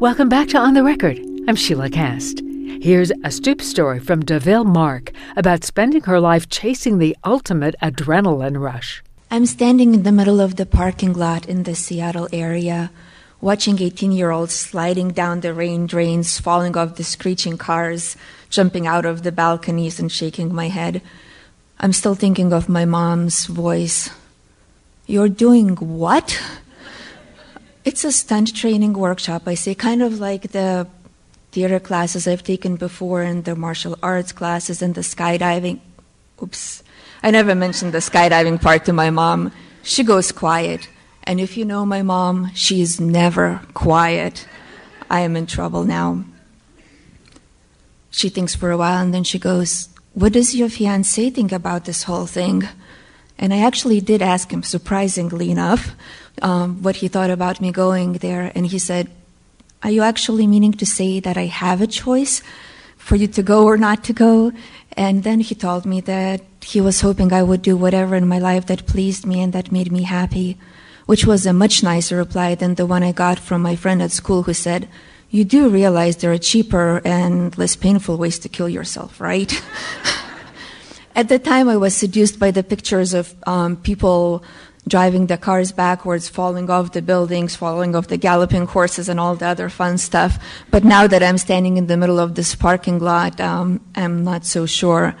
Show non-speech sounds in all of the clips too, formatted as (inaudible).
Welcome back to On the Record. I'm Sheilah Kast. Here's a stoop story from DeVille Mark about spending her life chasing the ultimate adrenaline rush. I'm standing in the middle of the parking lot in the Seattle area, watching 18 year olds sliding down the rain drains, falling off the screeching cars, jumping out of the balconies, and shaking my head. I'm still thinking of my mom's voice. You're doing what? It's a stunt training workshop, I say, kind of like the theater classes I've taken before and the martial arts classes and the skydiving. Oops. I never mentioned the skydiving part to my mom. She goes quiet. And if you know my mom, she's never quiet. I am in trouble now. She thinks for a while and then she goes, What does your fiance think about this whole thing? And I actually did ask him, surprisingly enough, um, what he thought about me going there. And he said, Are you actually meaning to say that I have a choice for you to go or not to go? And then he told me that he was hoping I would do whatever in my life that pleased me and that made me happy, which was a much nicer reply than the one I got from my friend at school who said, You do realize there are cheaper and less painful ways to kill yourself, right? (laughs) At the time, I was seduced by the pictures of um, people driving the cars backwards, falling off the buildings, falling off the galloping horses, and all the other fun stuff. But now that I'm standing in the middle of this parking lot, um, I'm not so sure.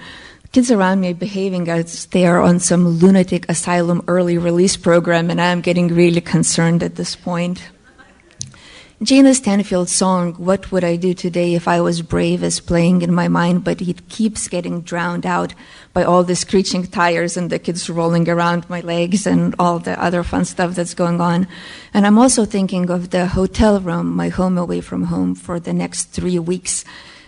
Kids around me are behaving as they are on some lunatic asylum early release program, and I'm getting really concerned at this point. Jana Stanfield's song, What Would I Do Today If I Was Brave, is playing in my mind, but it keeps getting drowned out by all the screeching tires and the kids rolling around my legs and all the other fun stuff that's going on. And I'm also thinking of the hotel room, my home away from home, for the next three weeks.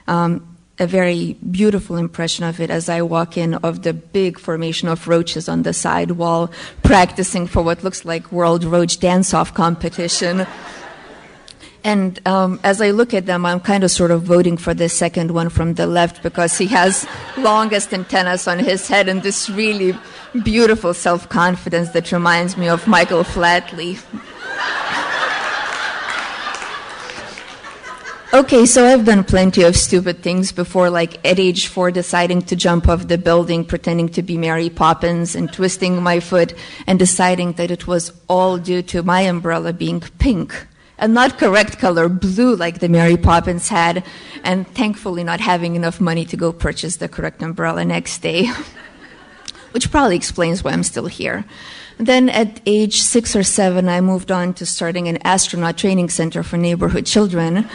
Um, a very beautiful impression of it as I walk in of the big formation of roaches on the side wall, practicing for what looks like World Roach Dance Off competition. (laughs) And um, as I look at them, I'm kind of sort of voting for the second one from the left because he has (laughs) longest antennas on his head and this really beautiful self confidence that reminds me of Michael Flatley. (laughs) Okay, so I've done plenty of stupid things before, like at age four deciding to jump off the building, pretending to be Mary Poppins, and twisting my foot and deciding that it was all due to my umbrella being pink and not correct color, blue like the Mary Poppins had, and thankfully not having enough money to go purchase the correct umbrella next day, (laughs) which probably explains why I'm still here. Then at age six or seven, I moved on to starting an astronaut training center for neighborhood children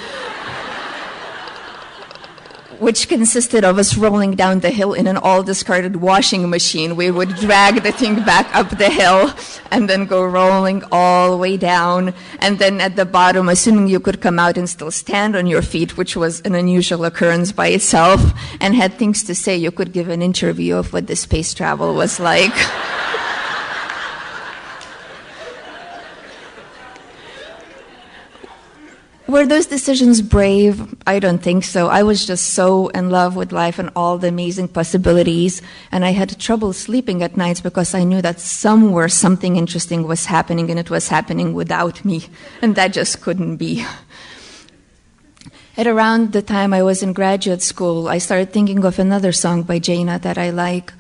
which consisted of us rolling down the hill in an all discarded washing machine. We would drag the thing back up the hill and then go rolling all the way down. And then at the bottom, assuming you could come out and still stand on your feet, which was an unusual occurrence by itself, and had things to say, you could give an interview of what the space travel was like. (laughs) Were those decisions brave? I don't think so. I was just so in love with life and all the amazing possibilities, and I had trouble sleeping at nights because I knew that somewhere something interesting was happening and it was happening without me, and that just couldn't be. At around the time I was in graduate school, I started thinking of another song by Jana that I like.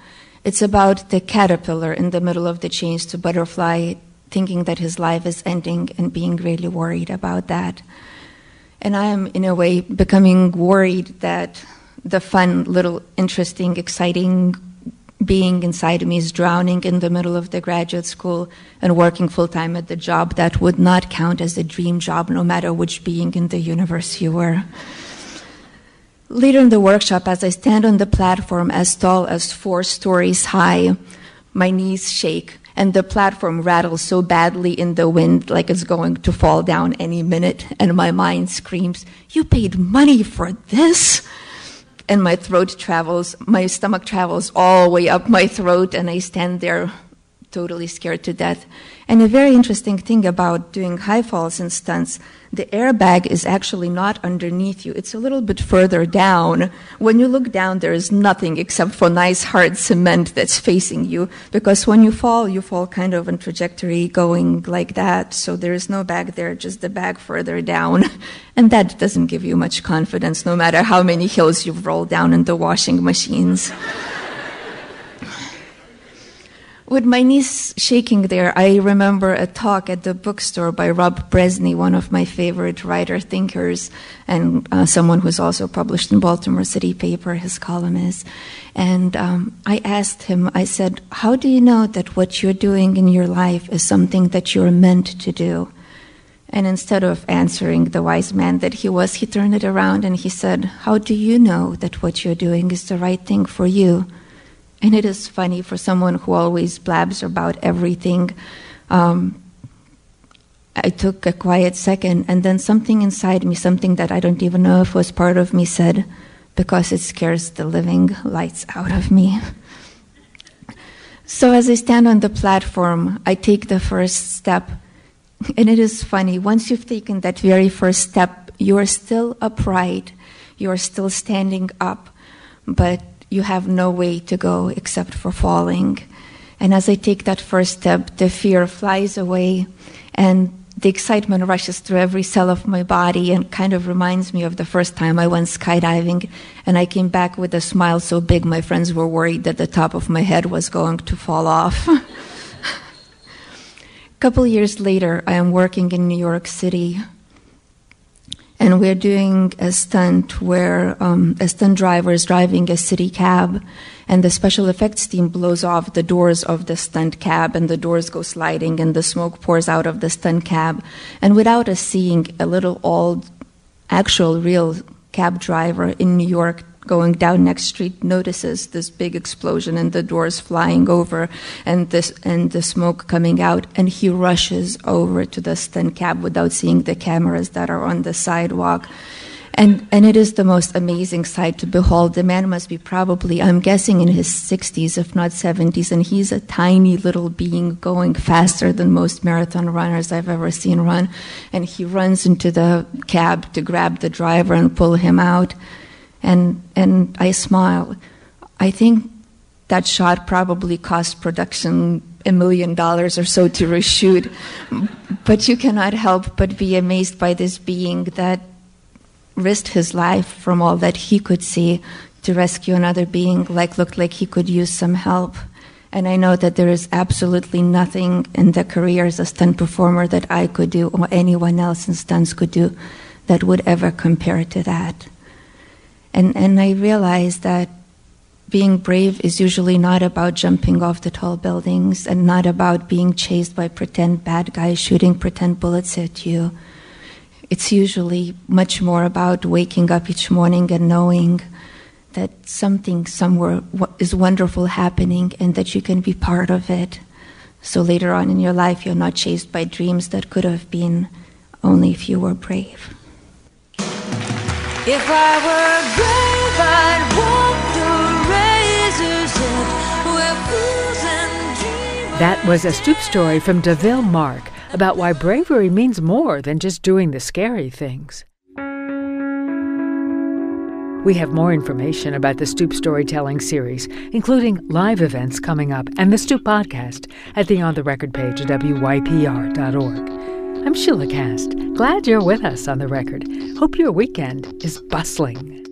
It's about the caterpillar in the middle of the change to butterfly, thinking that his life is ending and being really worried about that. And I am, in a way, becoming worried that the fun, little, interesting, exciting being inside me is drowning in the middle of the graduate school and working full time at the job that would not count as a dream job, no matter which being in the universe you were. Later in the workshop, as I stand on the platform as tall as four stories high, my knees shake and the platform rattles so badly in the wind like it's going to fall down any minute. And my mind screams you paid money for this? And my throat travels my stomach travels all the way up my throat and i stand there totally scared to death And a very interesting thing about doing high falls and stunts, the airbag is actually not underneath you. It's a little bit further down. When you look down, there is nothing except for nice hard cement that's facing you. Because when you fall, you fall kind of on trajectory going like that. So there is no bag there, just the bag further down. (laughs) And that doesn't give you much confidence, no matter how many hills you've rolled down in the washing machines. (laughs) With my knees shaking there, I remember a talk at the bookstore by Rob Brezsny, one of my favorite writer thinkers, and uh, someone who's also published in Baltimore City paper, his column is. And um, I asked him, I said, How do you know that what you're doing in your life is something that you're meant to do? And instead of answering the wise man that he was, he turned it around and he said, How do you know that what you're doing is the right thing for you? And it is funny for someone who always blabs about everything. Um, I took a quiet second, and then something inside me, something that I don't even know if was part of me, said, Because it scares the living lights out of me. So as I stand on the platform, I take the first step. And it is funny, once you've taken that very first step, you are still upright, you are still standing up, but you have no way to go except for falling. And as I take that first step, the fear flies away and the excitement rushes through every cell of my body and kind of reminds me of the first time I went skydiving and I came back with a smile so big my friends were worried that the top of my head was going to fall off. a (laughs) couple years later, I am working in New York City and we're doing a stunt where um, a stunt driver is driving a city cab, and the special effects team blows off the doors of the stunt cab, and the doors go sliding, and the smoke pours out of the stunt cab. And without us seeing, a little old, actual, real cab driver in New York going down next street notices this big explosion and the doors flying over and this and the smoke coming out. And he rushes over to the stunt cab without seeing the cameras that are on the sidewalk. And and it is the most amazing sight to behold. The man must be probably i'm guessing in his 60s if not 70s and he's a tiny little being going faster than most marathon runners i've ever seen run. And he runs into the cab to grab the driver and pull him out and and I smile. I think that shot probably cost production a million dollars or so to reshoot, but you cannot help but be amazed by this being that risked his life from all that he could see to rescue another being like looked like he could use some help. And I know that there is absolutely nothing in the career as a stunt performer that I could do or anyone else in stunts could do that would ever compare to that. And, and I realized that being brave is usually not about jumping off the tall buildings and not about being chased by pretend bad guys shooting pretend bullets at you. It's usually much more about waking up each morning and knowing that something somewhere is wonderful happening and that you can be part of it. So later on in your life, you're not chased by dreams that could have been only if you were brave. If I were brave, I'd walk the razor's edge fools and dreamers. That was a stoop story from DeVille Mark about why bravery means more than just doing the scary things. We have more information about the Stoop Storytelling series, including live events coming up and the Stoop podcast at the On the Record page at WYPR.org. I'm Sheilah Kast. Glad you're with us on the record. Hope your weekend is bustling.